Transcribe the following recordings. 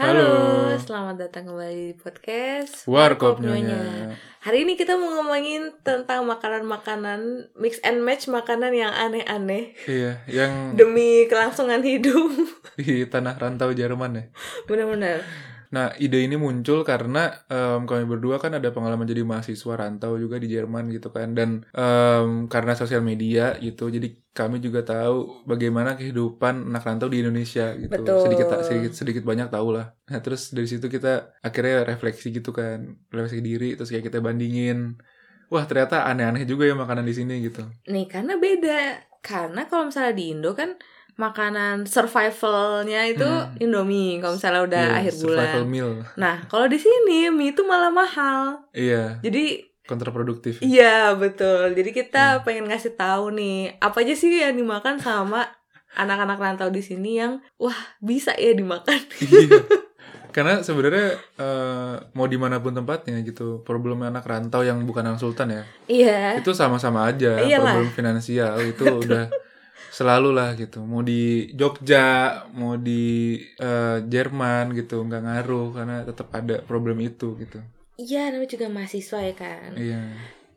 Halo. selamat datang kembali di podcast Warkop Nyonya. Hari ini kita mau ngomongin tentang makanan-makanan mix and match makanan yang aneh-aneh Iya, yang demi kelangsungan hidup. di tanah rantau Jerman ya. Bener-bener. Nah, ide ini muncul karena em, kami berdua kan ada pengalaman jadi mahasiswa rantau juga di Jerman gitu kan. Dan em, karena sosial media gitu, jadi kami juga tahu bagaimana kehidupan anak rantau di Indonesia gitu. Betul. Sedikit sedikit sedikit banyak tahu lah. Nah, terus dari situ kita akhirnya refleksi gitu kan, refleksi diri terus kayak kita bandingin. Wah, ternyata aneh-aneh juga ya makanan di sini gitu. Nih, karena beda. Karena kalau misalnya di Indo kan makanan survivalnya itu Hmm. Indomie kalau misalnya udah Iya, akhir survival bulan. meal. Nah, kalau di sini mie itu malah mahal. Iya, Jadi kontraproduktif. Iya betul. Jadi kita Hmm. pengen ngasih tahu nih apa aja sih yang dimakan sama anak-anak rantau di sini yang wah bisa ya dimakan. iya karena sebenarnya eh, mau di mana pun tempatnya gitu problem anak rantau yang bukan anak sultan ya Iya. itu sama-sama aja Iyalah. problem finansial itu udah selalu lah gitu. Mau di Jogja mau di eh, Jerman gitu nggak ngaruh karena tetap ada problem itu gitu. Iya, namanya juga mahasiswa ya kan. iya.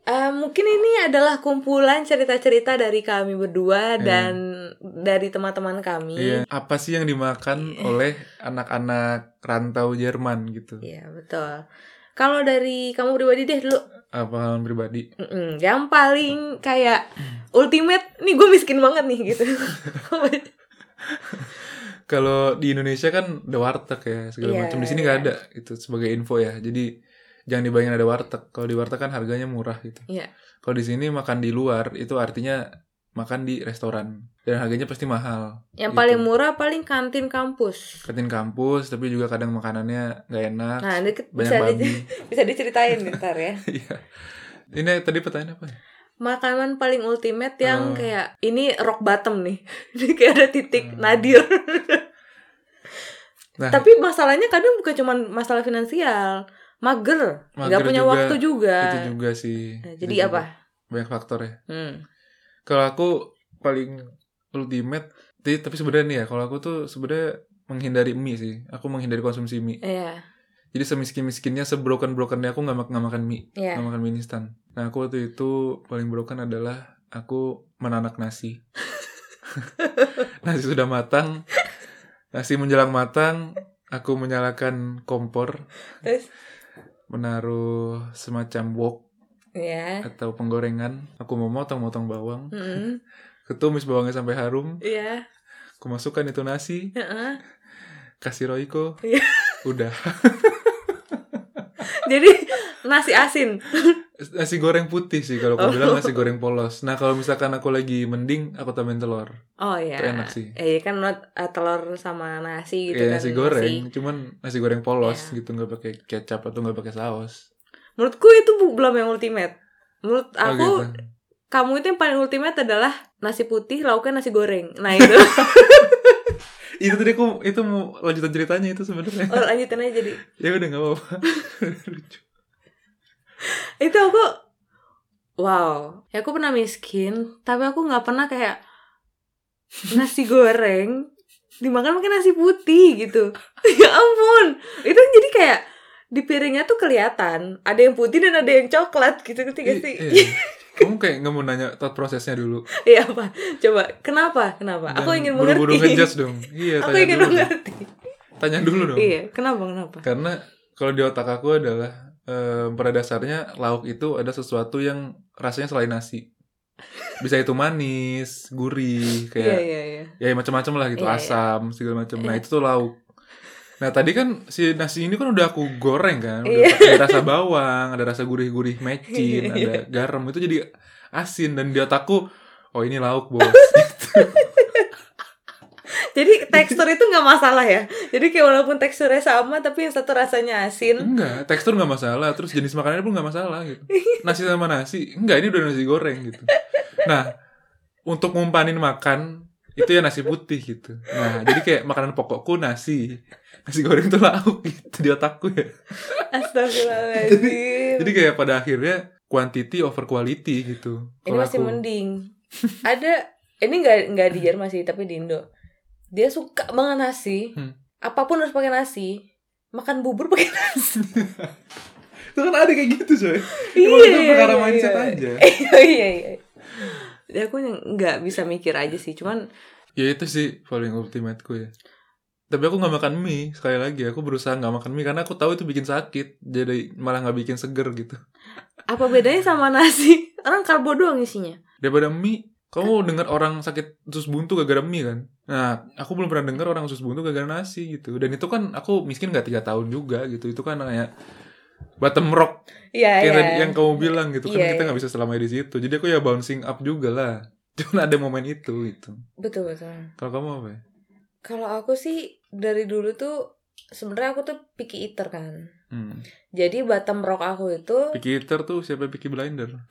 Eh, mungkin ini adalah kumpulan cerita-cerita dari kami berdua Iya. dan dari teman-teman kami. iya. Apa sih yang dimakan oleh anak-anak rantau Jerman gitu? Iya, betul. Kalau dari kamu pribadi deh dulu, apa pengalaman pribadi? Mm-mm, yang paling kayak ultimate, nih gue miskin banget nih gitu. Kalau di Indonesia kan ada warteg ya segala Iya, macam. Di sini iya. nggak ada itu sebagai info ya. Jadi jangan dibayangin ada warteg. Kalau di warteg kan harganya murah gitu. Iya. Kalau di sini makan di luar itu artinya makan di restoran dan harganya pasti mahal. Yang Gitu. paling murah paling kantin kampus. Kantin kampus tapi juga kadang makanannya nggak enak. Nah, banyak bisa babi. di- bisa diceritain ntar ya. Iya. Ini tadi pertanyaan apa? ya? Makanan paling ultimate yang Hmm. kayak ini rock bottom nih. Ini kayak ada titik Hmm. nadir. Nah, Tapi masalahnya kadang bukan cuma masalah finansial, mager, nggak punya juga, waktu juga. itu juga sih. Nah, Itu jadi juga. apa? Banyak faktor ya. Hmm. Kalau aku paling ultimate, tapi tapi sebenarnya nih ya, kalau aku tuh sebenarnya menghindari mie sih. Aku menghindari konsumsi mie. Iya, Jadi semiskin-miskinnya, sebroken-brokennya aku nggak nggak makan mie, iya. nggak makan mie instan. Nah aku waktu itu paling broken adalah aku menanak nasi. nasi sudah matang, nasi menjelang matang, aku menyalakan kompor, Terus, menaruh semacam wok iya. atau penggorengan. Aku mau motong-motong bawang, Mm-mm. ketumis bawangnya sampai harum, Iya. aku masukkan itu nasi, Heeh. kasih Royco, Iya. udah. Jadi nasi asin. Nasi goreng putih sih kalau aku Oh. bilang nasi goreng polos. Nah kalau misalkan aku lagi mending, aku tambahin telur. Oh iya. Itu enak sih. Eh, iya kan not- eh, telur sama nasi gitu Iya kan. nasi goreng, cuman nasi goreng polos Iya. gitu nggak pakai kecap atau nggak pakai saus. Menurutku itu belum yang ultimate. Menurut Oh, aku gitu. kamu itu yang paling ultimate adalah nasi putih lauknya nasi goreng. Nah itu. itu tadi aku itu mau lanjutan ceritanya itu sebenarnya. oh, lanjutin aja jadi. ya udah nggak apa-apa. Lucu. Itu aku wow. Ya aku pernah miskin, tapi aku nggak pernah kayak nasi goreng dimakan pakai nasi putih gitu. ya ampun. Itu jadi kayak di piringnya tuh kelihatan ada yang putih dan ada yang coklat gitu gak sih? Iya. Kamu kayak nggak mau nanya thought prosesnya dulu. Iya apa? Coba kenapa? Kenapa? aku Jangan ingin buru-buru mengerti. ngejudge dong. Iya, aku tanya ingin dulu. dong. mengerti. Tanya dulu dong. Iya, kenapa? Kenapa? Karena kalau di otak aku adalah em, pada dasarnya lauk itu ada sesuatu yang rasanya selain nasi. Bisa itu manis, Iya, gurih, kayak iya, iya. ya macam-macam lah gitu, Iya, iya. asam segala macam. Nah, Iya. itu tuh lauk. Nah, tadi kan si nasi ini kan udah aku goreng kan, udah Iya. ada rasa bawang, ada rasa gurih-gurih mecin, Iya. ada garam, itu jadi asin dan di otakku oh ini lauk, Bos. Jadi tekstur itu nggak masalah ya. Jadi kayak walaupun teksturnya sama tapi yang satu rasanya asin. Enggak, tekstur nggak masalah, terus jenis makanannya pun nggak masalah gitu. Nasi sama nasi, enggak ini udah nasi goreng gitu. Nah, untuk ngumpanin makan itu ya nasi putih gitu. Nah, jadi kayak makanan pokokku nasi, nasi goreng tuh lauk gitu di otakku ya. Astagfirullahaladzim. Jadi kayak pada akhirnya quantity over quality gitu. Ini masih aku- mending. Ada ini nggak nggak di Jerman sih tapi di Indo. Dia suka banget nasi. Hmm. Apa pun harus pakai nasi. makan bubur pakai nasi. Itu kan ada kayak gitu coy. Iya, itu iya, perkara iya, mindset iya. aja. iya iya iya. Ya aku nggak bisa mikir aja sih, cuman Ya itu sih paling ultimateku ya. Tapi aku nggak makan mie sekali lagi. Aku berusaha nggak makan mie karena aku tahu itu bikin sakit. Jadi malah nggak bikin seger gitu. apa bedanya sama nasi? Orang karbo doang isinya. Daripada mie, kamu dengar orang sakit usus buntu gara-gara mie kan? Nah, aku belum pernah dengar orang usus buntu gara-gara nasi gitu. Dan itu kan aku miskin nggak tiga tahun juga gitu. Itu kan kayak bottom rock Iya kayak iya. yang kamu bilang gitu kan Iya, kita iya. nggak bisa selamanya di situ. Jadi aku ya bouncing up juga lah. Cuman ada momen itu gitu. Betul betul. Kalau kamu apa ya? Kalau aku sih dari dulu tuh sebenarnya aku tuh picky eater kan. Hmm. Jadi bottom rock aku itu Picky eater tuh siapa Picky Blinder?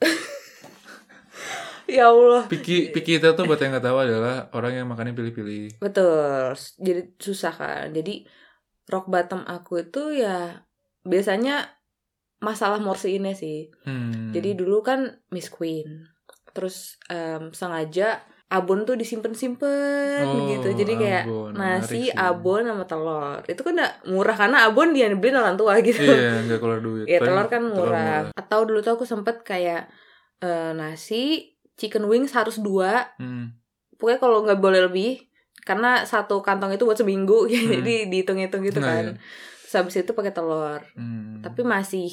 ya Allah. Picky Picky eater tuh buat yang nggak tahu adalah orang yang makannya pilih-pilih. Betul. Jadi susah kan. Jadi rock bottom aku itu ya biasanya masalah morsiinnya sih. Hmm. Jadi dulu kan Miss Queen. Terus em, sengaja abon tuh disimpan-simpan Oh, gitu. Jadi kayak abon. nasi, abon sama telur. Itu kan udah murah karena abon dia beli orang tua gitu. Iya, nggak keluar duit. Iya telur kan telur murah. Atau dulu tuh aku sempet kayak eh, nasi, chicken wings harus dua. Hmm. Pokoknya kalau nggak boleh lebih, karena satu kantong itu buat seminggu, Hmm. jadi dihitung-hitung gitu Nah, kan. iya. Terus habis itu pakai telur. Hmm. Tapi masih.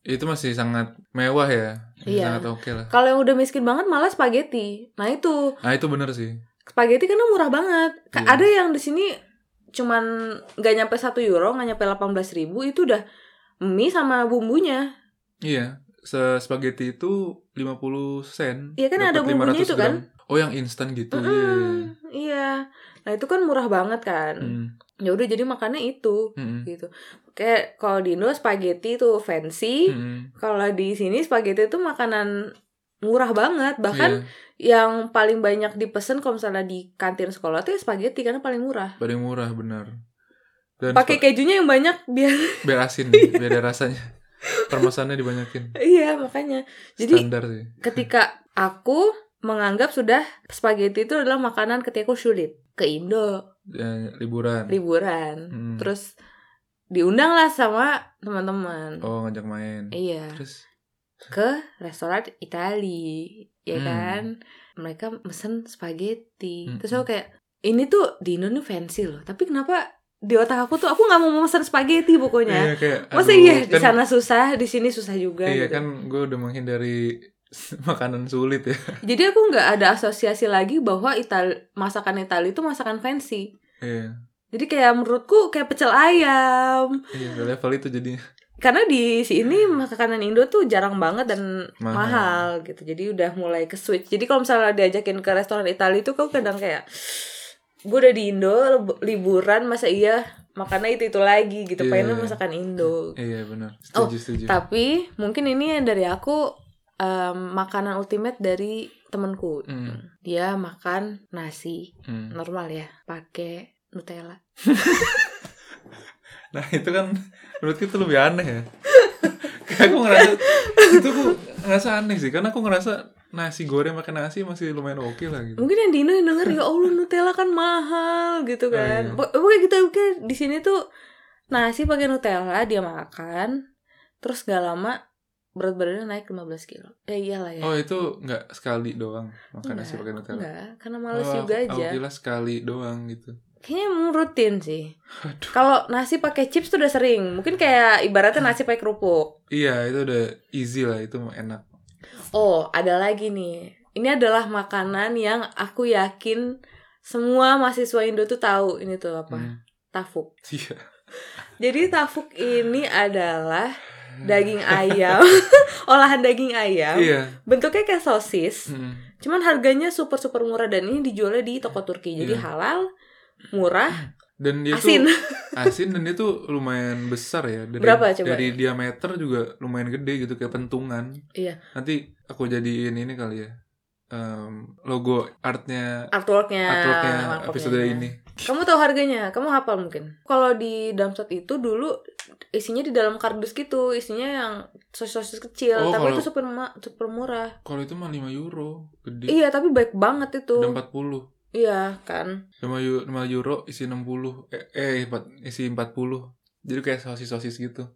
itu masih sangat mewah ya. Iya. Sangat oke lah. Kalau yang udah miskin banget malah spaghetti. Nah itu Nah itu bener sih. spaghetti karena murah banget. Iya. Ada yang di sini cuman nggak nyampe satu euro, nggak nyampe 18.000 ribu itu udah mie sama bumbunya. Iya. Se spaghetti itu 50 sen. Iya kan ada bumbunya 500 itu kan? gram. Oh yang instan gitu. Iya. Mm-mm, iya. Nah itu kan murah banget kan. Hmm. Ya udah jadi makannya itu Hmm. gitu. Kayak kalau di Indo spaghetti itu fancy. Hmm. Kalau di sini spaghetti itu makanan murah banget. Bahkan Iya. yang paling banyak dipesen kalau misalnya di kantin sekolah tuh ya spaghetti karena paling murah. Paling murah benar. Dan Pakai kejunya yang banyak biar biar asin, biar ada rasanya. Permasannya dibanyakin. iya makanya. Jadi Standar sih. ketika aku menganggap sudah spaghetti itu adalah makanan ketika aku sulit ke Indo Ya, liburan. liburan. Hmm. Terus diundang lah sama teman-teman. Oh ngajak main. Iya. Terus ke restoran Itali, ya Hmm. kan? Mereka mesen spaghetti. Hmm. Terus aku kayak, ini tuh di Indo fancy loh. Tapi kenapa di otak aku tuh aku nggak mau mesen spaghetti pokoknya. Iya kayak Masa aduh, iya di kan- sana susah, di sini susah juga. Iya gitu. kan gue udah menghindari makanan sulit ya. Jadi aku nggak ada asosiasi lagi bahwa Itali masakan Itali itu masakan fancy. Iya. Jadi kayak menurutku kayak pecel ayam. Iya, level itu jadinya. Karena di sini makanan Indo tuh jarang banget dan Mahal. mahal, gitu. Jadi udah mulai ke switch. Jadi kalau misalnya diajakin ke restoran Italia itu kau kadang kayak gue udah di Indo lib- liburan masa iya makannya itu itu lagi gitu. Iya, Pengennya iya. masakan Indo. Iya benar. Oh, Setuju. Tapi mungkin ini yang dari aku em, makanan ultimate dari temenku. Hmm. Dia makan nasi Hmm. normal ya, pakai Nutella. Nah itu kan menurutku itu lebih aneh ya. Kayak aku ngerasa itu aku ngerasa aneh sih karena aku ngerasa nasi goreng makan nasi masih lumayan oke lah gitu. Mungkin yang di Indo yang denger ya Allah Nutella kan mahal gitu Oh, kan. iya. Pok- Pokoknya gitu oke di sini tuh nasi pakai Nutella dia makan terus gak lama berat badannya naik 15 kilo. Eh iyalah ya. Oh itu nggak sekali doang makan nasi pakai Nutella. Enggak, karena males Oh, juga aku- aja. Aku kira sekali doang gitu. Kayaknya emang rutin sih. Kalau nasi pakai chips tuh udah sering. Mungkin kayak ibaratnya nasi pakai kerupuk. Iya itu udah easy lah itu enak. Oh, ada lagi nih. Ini adalah makanan yang aku yakin semua mahasiswa Indo tuh tahu ini tuh apa? Hmm. Tafuk. Iya. Jadi tafuk ini adalah daging ayam, olahan daging ayam. Iya. Bentuknya kayak sosis, Hmm. cuman harganya super super murah dan ini dijualnya di toko Turki. Jadi Iya. halal, murah, Dan dia asin. tuh asin dan dia tuh lumayan besar ya. Dari, Berapa coba? Dari diameter juga lumayan gede gitu kayak pentungan. Iya. Nanti aku jadiin ini kali ya. em, logo artnya Artworknya, artworknya episode ini. Kamu tahu harganya? Kamu hafal mungkin? Kalau di Damsot itu dulu isinya di dalam kardus gitu, isinya yang sosis-sosis kecil, Oh, tapi kalau- itu super ma- super murah. Kalau itu mah 5 euro, gede. Iya, tapi baik banget itu. Ada 40. Iya, kan. 5 euro, 5 euro isi 60 eh, eh empat- isi 40. jadi kayak sosis sosis gitu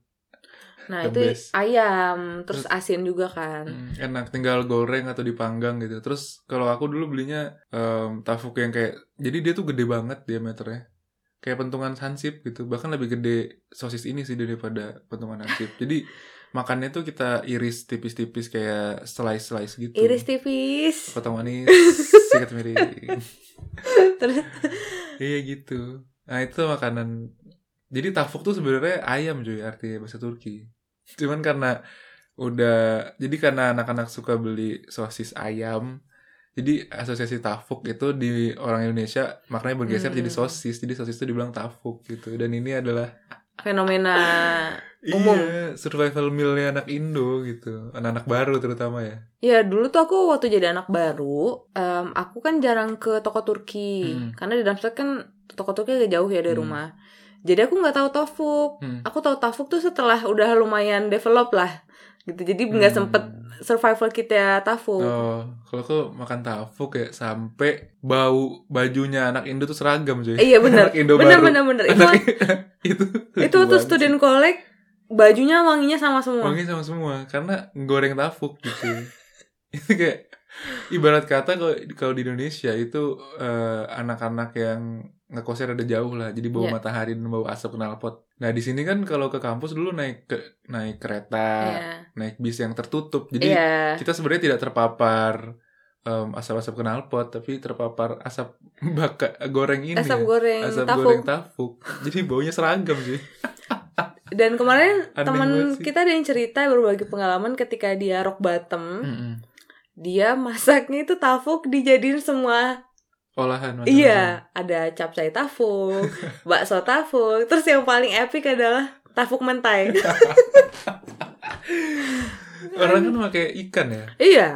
Nah, The itu best. ayam, terus asin juga kan. Hmm, enak tinggal goreng atau dipanggang gitu. Terus kalau aku dulu belinya em, tafuk yang kayak jadi dia tuh gede banget diameternya. Kayak pentungan hansip gitu. Bahkan lebih gede sosis ini sih daripada pentungan hansip. Jadi makannya tuh kita iris tipis-tipis kayak slice-slice gitu. Iris tipis. potong manis sikat miring. Terus iya gitu. Nah itu makanan. Jadi tafuk tuh sebenarnya ayam cuy artinya bahasa Turki cuman karena udah jadi karena anak-anak suka beli sosis ayam jadi asosiasi tafuk itu di orang Indonesia maknanya bergeser Hmm. jadi sosis jadi sosis itu dibilang tafuk gitu dan ini adalah fenomena Umum. iya survival mealnya anak Indo gitu anak-anak baru terutama ya Ya dulu tuh aku waktu jadi anak baru, em, aku kan jarang ke toko Turki, Hmm. karena di Darmstadt kan toko Turki agak jauh ya dari Hmm. rumah. Jadi aku nggak tahu tafuk. Hmm. Aku tahu tafuk tuh setelah udah lumayan develop lah, gitu. Jadi nggak Hmm. sempet survival kita tafuk. Oh, kalau aku makan tafuk ya sampai bau bajunya anak Indo tuh seragam cuy. Iya Indo bener baru. bener bener. Itu itu itu waktu student collect bajunya wanginya sama semua. wangi sama semua karena goreng tafuk gitu. itu kayak ibarat kata kalau kalau di Indonesia itu eh, anak-anak yang ngekosnya rada jauh lah jadi bau Iya. matahari dan bau asap knalpot. Nah di sini kan kalau ke kampus dulu naik ke naik kereta, Iya. naik bis yang tertutup. Jadi Iya. kita sebenarnya tidak terpapar em, asap-asap knalpot tapi terpapar asap baka goreng ini Asap ya. goreng asap tafuk. goreng tafuk jadi baunya seragam sih Dan kemarin teman kita ada yang cerita berbagi pengalaman ketika dia rock bottom. Mm-mm. Dia masaknya itu tafuk dijadiin semua. Olahan macam-macam. iya ada capcay tafuk bakso tafuk. Terus yang paling epic adalah tafuk mentai. Orang kan pakai ikan ya? Iya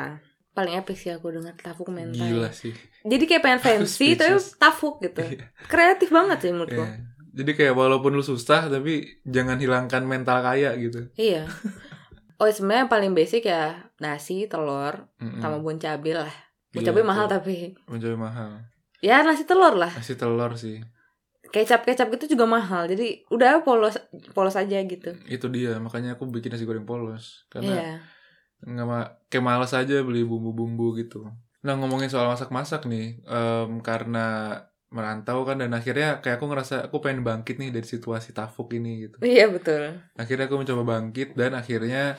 paling epic sih aku dengar tafuk mentai. Gila sih. Jadi kayak pengen fancy tapi tafuk gitu. Iya. kreatif banget sih menurutku. Iya. jadi kayak walaupun lu susah tapi jangan hilangkan mental kaya gitu. Iya. Oh sebenarnya yang paling basic ya nasi telur Mm-mm. sama bun cabai lah. Bun Iya, cabai mahal tuh. tapi. Mencabai mahal. Ya nasi telur lah. Nasi telur sih. Kecap kecap gitu juga mahal jadi udah polos polos aja gitu. Itu dia makanya aku bikin nasi goreng polos. Karena iya. nggak ma- kayak males aja beli bumbu-bumbu gitu. Nah ngomongin soal masak-masak nih, em, karena merantau kan dan akhirnya kayak aku ngerasa aku pengen bangkit nih dari situasi tafuk ini gitu. iya betul. Akhirnya aku mencoba bangkit dan akhirnya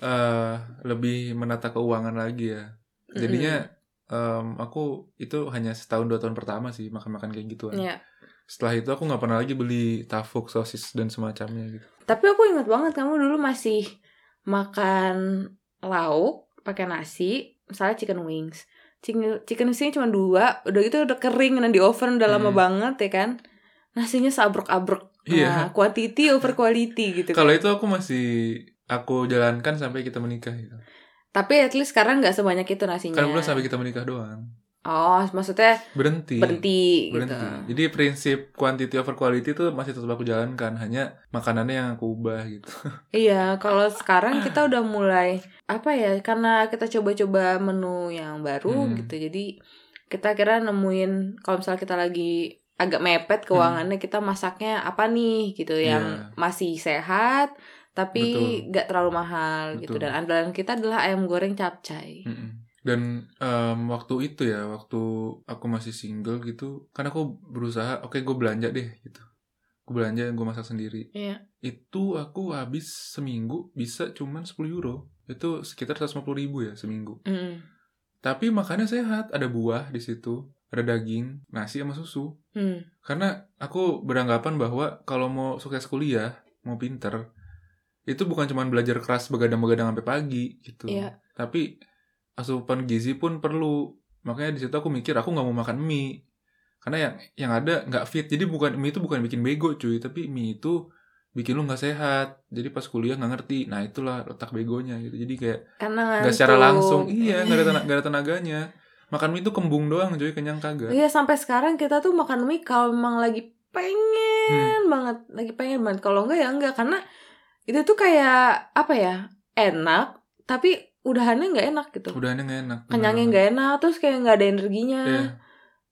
eh lebih menata keuangan lagi ya. Jadinya em, aku itu hanya setahun dua tahun pertama sih makan-makan kayak gituan. Iya. Setelah itu aku nggak pernah lagi beli tafuk, sosis dan semacamnya gitu. Tapi aku ingat banget kamu dulu masih makan lauk pakai nasi, misalnya chicken wings. Chicken, chicken wings cuma dua, udah gitu udah kering dan di oven udah lama Hmm. banget ya kan. Nasinya seabrek-abrek. Iya. Nah, quantity over quality gitu. Kalau kan. itu aku masih aku jalankan sampai kita menikah gitu. Tapi at least sekarang nggak sebanyak itu nasinya. Kan belum sampai kita menikah doang. Oh, maksudnya Berhenti. berhenti, Berhenti. gitu. Jadi prinsip quantity over quality itu masih tetap aku jalankan, hanya makanannya yang aku ubah gitu. Iya, kalau sekarang kita udah mulai apa ya? Karena kita coba-coba menu yang baru Hmm. gitu. Jadi kita kira nemuin kalau misalnya kita lagi agak mepet keuangannya kita masaknya apa nih gitu yang Iya. masih sehat tapi nggak terlalu mahal gitu Betul. dan andalan kita adalah ayam goreng capcay. Mm-mm. Dan em, waktu itu ya, waktu aku masih single gitu, kan aku berusaha, oke gue belanja deh gitu. Gue belanja, gue masak sendiri. Iya. Itu aku habis seminggu bisa cuman 10 euro. Itu sekitar 150 ribu ya seminggu. Mm. Tapi makannya sehat, ada buah di situ, ada daging, nasi sama susu. Hmm. Karena aku beranggapan bahwa kalau mau sukses kuliah, mau pinter, itu bukan cuma belajar keras begadang-begadang sampai pagi gitu. Iya. Tapi asupan gizi pun perlu. Makanya di situ aku mikir aku nggak mau makan mie. Karena yang yang ada nggak fit. Jadi bukan mie itu bukan bikin bego cuy, tapi mie itu bikin lu nggak sehat. Jadi pas kuliah nggak ngerti. Nah itulah otak begonya gitu. Jadi kayak nggak secara langsung. Iya nggak ada tenaga, ada tenaganya. Makan mie itu kembung doang cuy, kenyang kagak. Iya sampai sekarang kita tuh makan mie kalau memang lagi pengen Hmm. banget, lagi pengen banget. Kalau enggak ya enggak karena itu tuh kayak apa ya enak tapi udahannya nggak enak gitu. Udahannya nggak enak. Kenyangnya nggak enak terus kayak nggak ada energinya. Iya.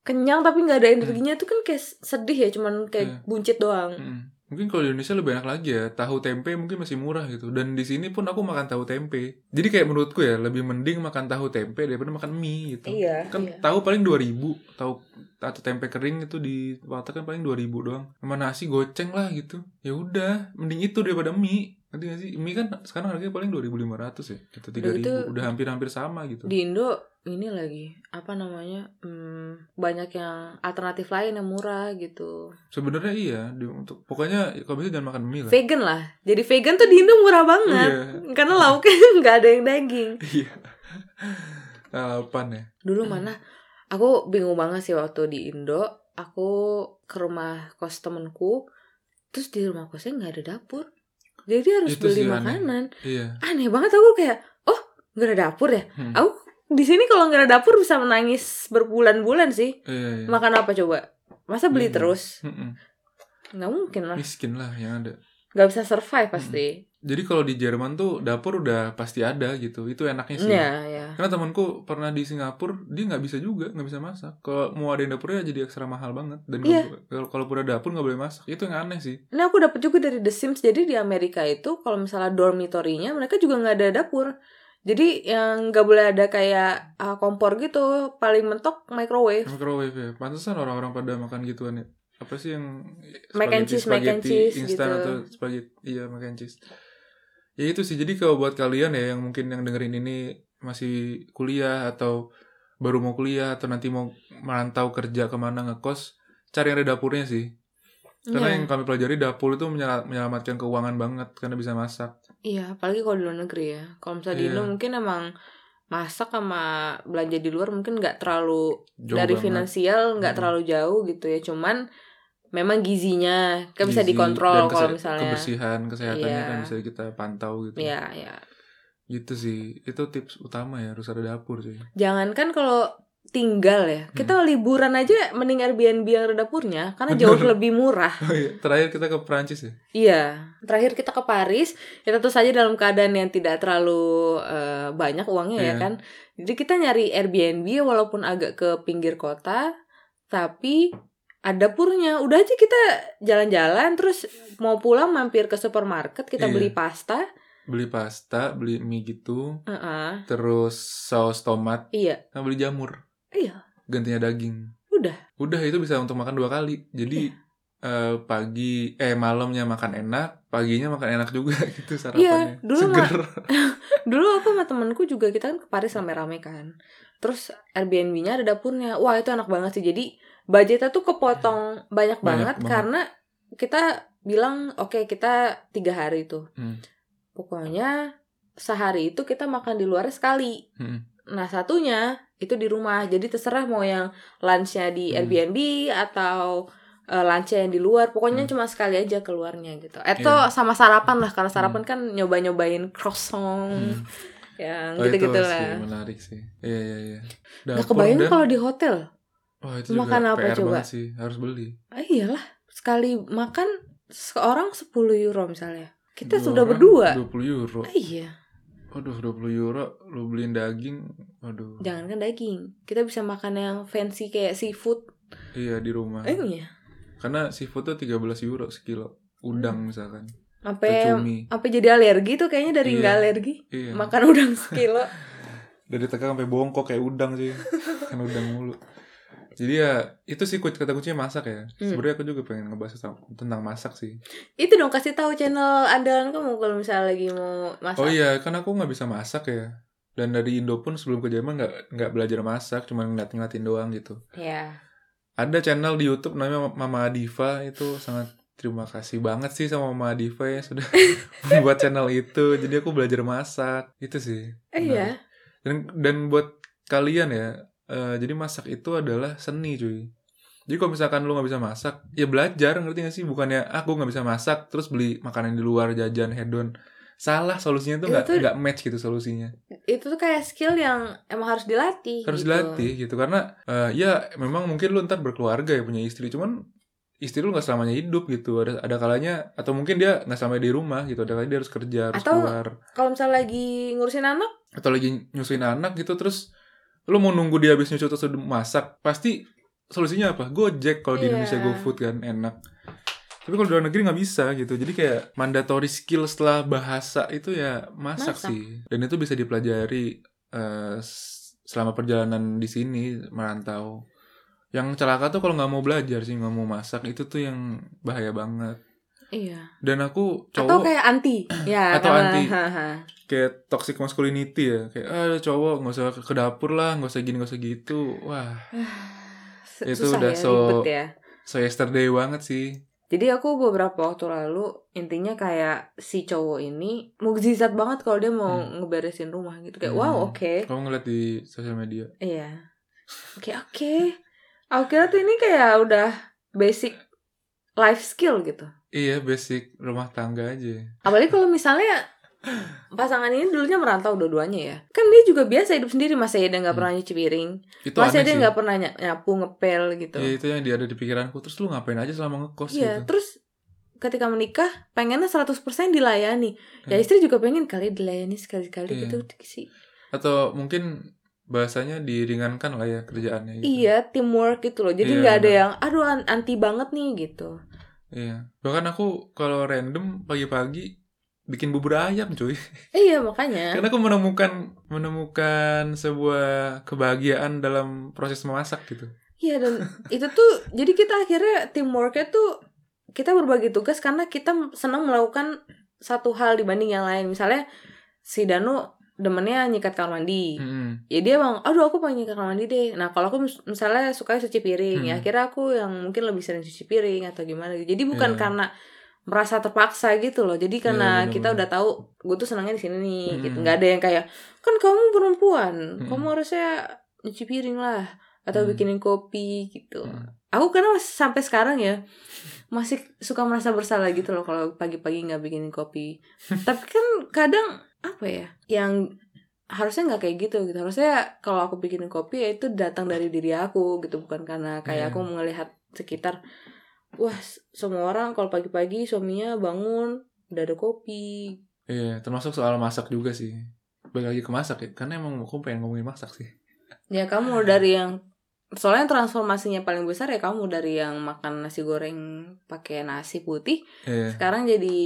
Kenyang tapi nggak ada energinya tuh kan kayak sedih ya cuman kayak Iya. buncit doang. Mm. Mungkin kalau di Indonesia lebih enak lagi ya. Tahu tempe mungkin masih murah gitu. Dan di sini pun aku makan tahu tempe. Jadi kayak menurutku ya lebih mending makan tahu tempe daripada makan mie gitu. Iya, Kan iya. tahu paling 2000 tahu atau tempe kering itu di warteg kan paling 2000 doang. Sama nasi goceng lah gitu. Ya udah, mending itu daripada mie. Nanti gak sih? Mie kan sekarang harganya paling 2500 ya. Gitu 3000. itu- udah hampir-hampir sama gitu. Di Indo ini lagi apa namanya hmm, banyak yang alternatif lain yang murah gitu. Sebenarnya iya di, untuk pokoknya kalau bisa jangan makan mie lah. Vegan lah. Jadi vegan tuh di Indo murah banget. Iya. Karena lauknya nggak ada yang daging. Iya. Lalapan ya. Dulu mana? Aku bingung banget sih waktu di Indo. Aku ke rumah kos temenku. Terus di rumah kosnya nggak ada dapur. Jadi harus Itu beli sih aneh. makanan. Iya. Aneh banget aku kayak, oh nggak ada dapur ya? Hmm. Aku di sini kalau nggak ada dapur bisa menangis berbulan-bulan sih. Iya, iya. Makan apa coba? Masa beli Iya. terus? Mm-mm. Nggak mungkin lah. Miskin lah yang ada. Nggak bisa survive pasti. Jadi kalau di Jerman tuh dapur udah pasti ada gitu. Itu enaknya sih. Iya, ya. Karena temanku pernah di Singapura, dia nggak bisa juga, nggak bisa masak. Kalau mau ada dapurnya jadi ekstra mahal banget. Dan Iya. kalau kalau udah dapur nggak boleh masak, itu yang aneh sih. Ini aku dapat juga dari The Sims. Jadi di Amerika itu kalau misalnya dormitory-nya mereka juga nggak ada dapur. Jadi yang nggak boleh ada kayak ah, kompor gitu. Paling mentok microwave. Microwave ya. Pantesan orang-orang pada makan gituan ya. Apa sih yang Mac and cheese, mac and cheese instan gitu. atau spaghetti iya mac and cheese. Ya itu sih. Jadi kalau buat kalian ya yang mungkin yang dengerin ini masih kuliah atau baru mau kuliah atau nanti mau merantau kerja ke mana ngekos, cari yang ada dapurnya sih. Karena Iya. yang kami pelajari dapur itu menyela- menyelamatkan keuangan banget karena bisa masak. Iya, apalagi kalau di luar negeri ya. Kalau misalnya di Iya. Indo mungkin emang masak sama belanja di luar mungkin nggak terlalu Jauh dari banget. finansial nggak Mm. terlalu jauh gitu ya. Cuman memang gizinya kan bisa Gizi dikontrol dan kalau misalnya. kebersihan kesehatannya Iya. kan bisa kita pantau gitu. Iya, iya. Gitu sih. Itu tips utama ya harus ada dapur sih. Jangankan kalau tinggal ya. Hmm. Kita liburan aja mending Airbnb yang ada dapurnya karena jauh Bener. lebih murah. Oh iya, terakhir kita ke Perancis ya. Iya, terakhir kita ke Paris, kita tuh saja dalam keadaan yang tidak terlalu eh, banyak uangnya ya Iya. kan. Jadi kita nyari Airbnb walaupun agak ke pinggir kota, tapi ada dapurnya. Udah aja kita jalan-jalan terus mau pulang mampir ke supermarket, kita Iya. beli pasta. Beli pasta, beli mie gitu, Heeh. terus saus tomat, Iya, sama beli jamur. Iya, Gantinya daging. udah. Udah itu bisa untuk makan dua kali. Jadi eh, pagi eh malamnya makan enak, paginya makan enak juga gitu sarapannya. Iya, dulu Seger. Dulu aku sama temenku juga kita kan ke Paris rame-rame kan. Terus Airbnb-nya ada dapurnya. Wah, itu enak banget sih. Jadi budgetnya tuh kepotong banyak, Banyak banget, banget. karena kita bilang oke kita tiga hari tuh. Hmm. Pokoknya sehari itu kita makan di luar sekali. Hmm. Nah satunya itu di rumah. Jadi terserah mau yang lunchnya di Hmm. Airbnb atau eh, lunchnya yang di luar. Pokoknya Hmm. cuma sekali aja keluarnya gitu. Atau Iya. sama sarapan lah. Karena sarapan kan nyoba-nyobain croissant Hmm. yang Oh, gitu-gitu itu lah. sih menarik sih. Iya iya iya. Kebayang dan- kalau di hotel. Wah, itu juga makan apa PR coba? sih, harus beli. Ah, iyalah, sekali makan seorang 10 euro misalnya. Kita Dua sudah berdua. 20 euro. Ah, iya, Waduh, 20 euro lu beliin daging. Waduh. jangankan daging. Kita bisa makan yang fancy kayak seafood. Iya, di rumah. Eh, iya. Karena seafood tuh 13 euro sekilo. Udang misalkan. Atau Sampai cumi. sampai jadi alergi tuh kayaknya dari Iya. nggak alergi. Iya. Makan udang sekilo. Dari teka sampai bongkok kayak udang sih. kan udang mulu. Jadi ya itu sih kata kuncinya masak ya. Hmm. Sebenarnya aku juga pengen ngebahas tentang, tentang masak sih. Itu dong kasih tahu channel andalan kamu kalau misalnya lagi mau masak. Oh iya, kan aku nggak bisa masak ya. Dan dari Indo pun sebelum ke Jerman nggak nggak belajar masak, cuma ngeliat ngeliatin doang gitu. Iya. Ada channel di YouTube namanya Mama Diva itu sangat terima kasih banget sih sama Mama Diva ya sudah membuat channel itu. Jadi aku belajar masak itu sih. Eh, iya. Dan dan buat kalian ya, eh, jadi masak itu adalah seni cuy. Jadi kalau misalkan lu nggak bisa masak, ya belajar ngerti gak sih? Bukannya aku nggak bisa masak terus beli makanan di luar jajan hedon. Salah solusinya tuh nggak nggak match gitu solusinya. Itu tuh kayak skill yang emang harus dilatih. Harus gitu. dilatih gitu karena eh, ya memang mungkin lu ntar berkeluarga ya punya istri, cuman istri lu nggak selamanya hidup gitu. Ada ada kalanya atau mungkin dia nggak selamanya di rumah gitu. Ada kalanya dia harus kerja, harus Atau- keluar. Kalau misalnya lagi ngurusin anak, atau lagi nyusuin anak gitu terus lu mau nunggu dia habis terus udah masak pasti solusinya apa gojek kalau di Iya. Indonesia GoFood kan enak Tapi kalau di luar negeri nggak bisa gitu. Jadi kayak mandatory skill setelah bahasa itu ya masak, Masak. sih. Dan itu bisa dipelajari s- selama perjalanan di sini merantau. Yang celaka tuh kalau nggak mau belajar sih, nggak mau masak itu tuh yang bahaya banget. Iya. Dan aku Atau cowok kayak anti. Ya, Atau karena- anti. kayak toxic masculinity ya. Kayak ah cowok nggak usah ke dapur lah, nggak usah gini nggak usah gitu. Wah, S- Itu Susah udah ya, so- ya. so yesterday banget sih. Jadi aku beberapa waktu lalu intinya kayak si cowok ini mukjizat banget kalau dia mau Hmm. ngeberesin rumah gitu kayak Hmm. wow oke Kamu ngeliat di sosial media. iya oke oke aku kira tuh ini kayak udah basic life skill gitu Iya, basic rumah tangga aja. apalagi kalau misalnya pasangan ini dulunya merantau dua-duanya ya kan dia juga biasa hidup sendiri masa ya dia nggak Hmm. pernah nyuci piring Itu dia sih. nggak pernah ny- nyapu ngepel gitu Iya, itu yang dia ada di pikiranku. Terus lu ngapain aja selama ngekos Iya, gitu? terus ketika menikah pengennya 100% dilayani. Ya Hmm. istri juga pengen kali dilayani sekali-kali Iya. gitu sih. Atau mungkin bahasanya diringankan lah ya kerjaannya gitu. Iya, teamwork gitu loh. Jadi Iya, nggak ada benar. yang aduh an- anti banget nih gitu. Iya. Bahkan aku kalau random pagi-pagi bikin bubur ayam cuy. Iya, makanya. Karena aku menemukan menemukan sebuah kebahagiaan dalam proses memasak gitu. Iya dan itu tuh jadi kita akhirnya teamworknya tuh kita berbagi tugas karena kita senang melakukan satu hal dibanding yang lain. Misalnya si Danu demennya nyikat kamar mandi. Mm-mm. ya dia bang aduh aku pengen nyikat kamar mandi deh nah kalau aku mis- misalnya suka cuci piring ya Hmm. kira aku yang mungkin lebih sering cuci piring atau gimana gitu jadi bukan Iya. karena merasa terpaksa gitu loh jadi karena bener-bener. kita udah tahu gue tuh senangnya di sini nih Hmm. gitu nggak ada yang kayak kan kamu perempuan Hmm. kamu harusnya nyuci piring lah atau Hmm. bikinin kopi gitu Hmm. aku karena masih sampai sekarang ya masih suka merasa bersalah gitu loh kalau pagi-pagi nggak bikinin kopi tapi kan kadang apa ya yang harusnya nggak kayak gitu gitu harusnya kalau aku bikinin kopi ya itu datang dari diri aku gitu bukan karena kayak Iya. aku melihat sekitar wah semua orang kalau pagi-pagi suaminya bangun udah ada kopi Iya, termasuk soal masak juga sih. Balik lagi ke masak ya, karena emang aku pengen ngomongin masak sih. ya kamu dari yang soalnya transformasinya paling besar ya kamu dari yang makan nasi goreng pakai nasi putih Iya. sekarang jadi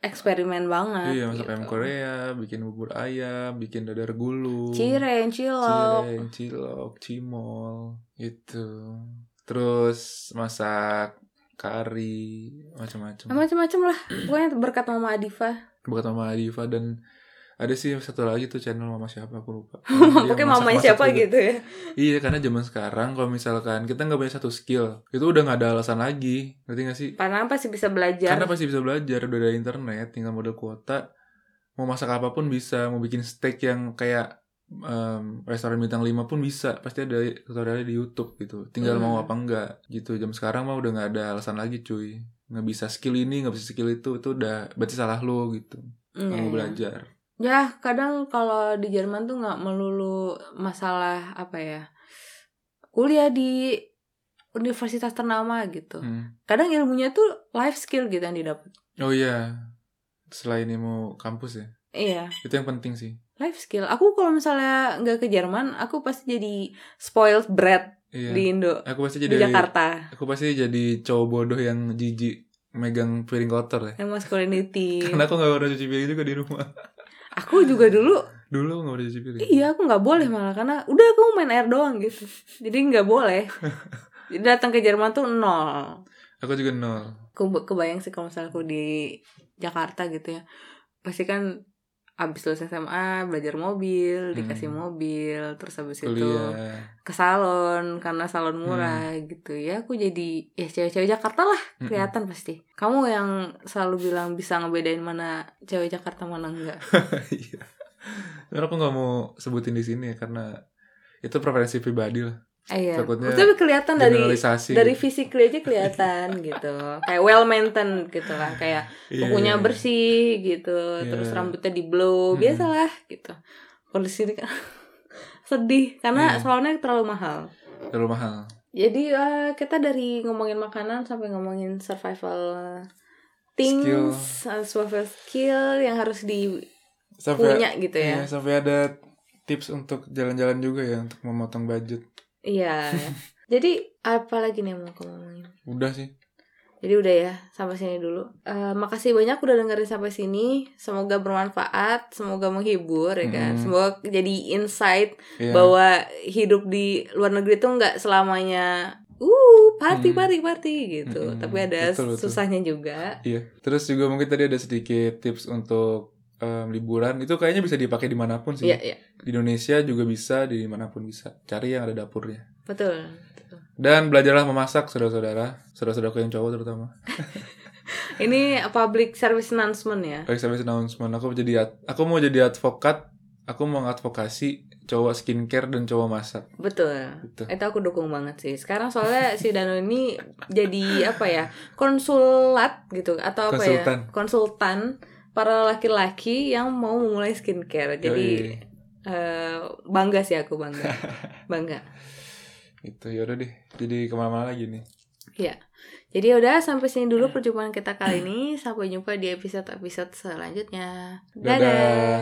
eksperimen banget Iya, masak gitu. ayam Korea, bikin bubur ayam, bikin dadar gulung. cireng cilok cireng, cilok, cimol, itu. Terus masak kari, macam-macam. macam-macam lah pokoknya berkat mama Adifa Bukan sama Diva dan ada sih satu lagi tuh channel mama siapa aku lupa. pokoknya Dia mama siapa gitu ya Iya karena zaman sekarang kalau misalkan kita nggak punya satu skill itu udah nggak ada alasan lagi, ngerti nggak sih? karena pasti bisa belajar Karena pasti bisa belajar udah ada internet, tinggal modal kuota. Mau masak apa pun bisa, mau bikin steak yang kayak em, restoran bintang 5 pun bisa, pasti ada tutorialnya di YouTube gitu. Tinggal Hmm. mau apa enggak gitu. Jam sekarang mah udah nggak ada alasan lagi cuy. Nggak bisa skill ini, nggak bisa skill itu, itu udah berarti salah lo gitu. Iya, Nggak mau iya. belajar. Ya, kadang kalau di Jerman tuh nggak melulu masalah apa ya. Kuliah di universitas ternama gitu. Hmm. Kadang ilmunya tuh life skill gitu yang didapat. Oh iya, selain ilmu kampus ya, Iya, itu yang penting sih. life skill. Aku kalau misalnya nggak ke Jerman, aku pasti jadi spoiled brat Iya. di Indo, Aku pasti di jadi Jakarta. Aku pasti jadi cowok bodoh yang jijik megang piring kotor ya. Yang masculinity. Karena aku gak pernah cuci piring juga di rumah. Aku juga dulu, Dulu aku gak pernah cuci piring. iya aku nggak boleh malah karena udah aku main air doang gitu. Jadi nggak boleh. Jadi datang ke Jerman tuh nol. Aku juga nol. Aku kebayang sih kalau misalnya aku di Jakarta gitu ya. Pasti kan abis lulus SMA belajar mobil, dikasih Hmm. mobil, terus habis itu Kuliah. ke salon karena salon murah gitu ya. Aku jadi ya cewek-cewek Jakarta lah Mm-mm. kelihatan pasti. Kamu yang selalu bilang bisa ngebedain mana cewek Jakarta mana enggak. Iya. Karena aku gak mau sebutin di sini ya, karena itu preferensi pribadi lah. Iya. Takutnya Tapi kelihatan dari dari physically aja kelihatan gitu. Kayak well maintained gitu lah, kayak Iya, kukunya iya. bersih gitu, terus Iya. rambutnya di blow, Mm-mm. biasalah gitu. Kalau di sini kan sedih karena Iya. salonnya terlalu mahal. Terlalu mahal. Jadi eh, kita dari ngomongin makanan sampai ngomongin survival things, eh, survival skill yang harus dipunya Sampai, gitu ya. iya, sampai ada tips untuk jalan-jalan juga ya, untuk memotong budget. Iya. Jadi apa lagi nih yang mau kamu ngomongin? Udah sih. Jadi udah ya, sampai sini dulu. Eh, makasih banyak udah dengerin sampai sini. Semoga bermanfaat, semoga menghibur ya kan. Mm. Semoga jadi insight Iya. bahwa hidup di luar negeri tuh nggak selamanya uh party Hmm. party party gitu. Mm-mm. Tapi ada Betul, betul. susahnya juga. Iya. Terus juga mungkin tadi ada sedikit tips untuk em, liburan. Itu kayaknya bisa dipakai di mana pun sih. Iya, iya. Di Indonesia juga bisa, di di mana pun bisa. Cari yang ada dapurnya. Betul. Dan belajarlah memasak, saudara-saudara. Saudara-saudaraku yang cowok terutama. Ini public service announcement ya. Baik sampai announcement. Aku jadi ad- aku mau jadi advokat. Aku mau advokasi cowok skincare dan cowok masak. Betul. Gitu. Itu aku dukung banget sih. Sekarang soalnya si Dano ini jadi apa ya? Konsulat gitu atau apa Konsultan. ya? Konsultan para laki-laki yang mau memulai skincare. Jadi Yoi. eh, bangga sih aku bangga. Bangga. Gitu, yaudah deh. Jadi ke mana-mana lagi nih. Ya. Jadi udah sampai sini dulu perjumpaan kita kali ini. Sampai jumpa di episode-episode selanjutnya. Dadah. Dadah.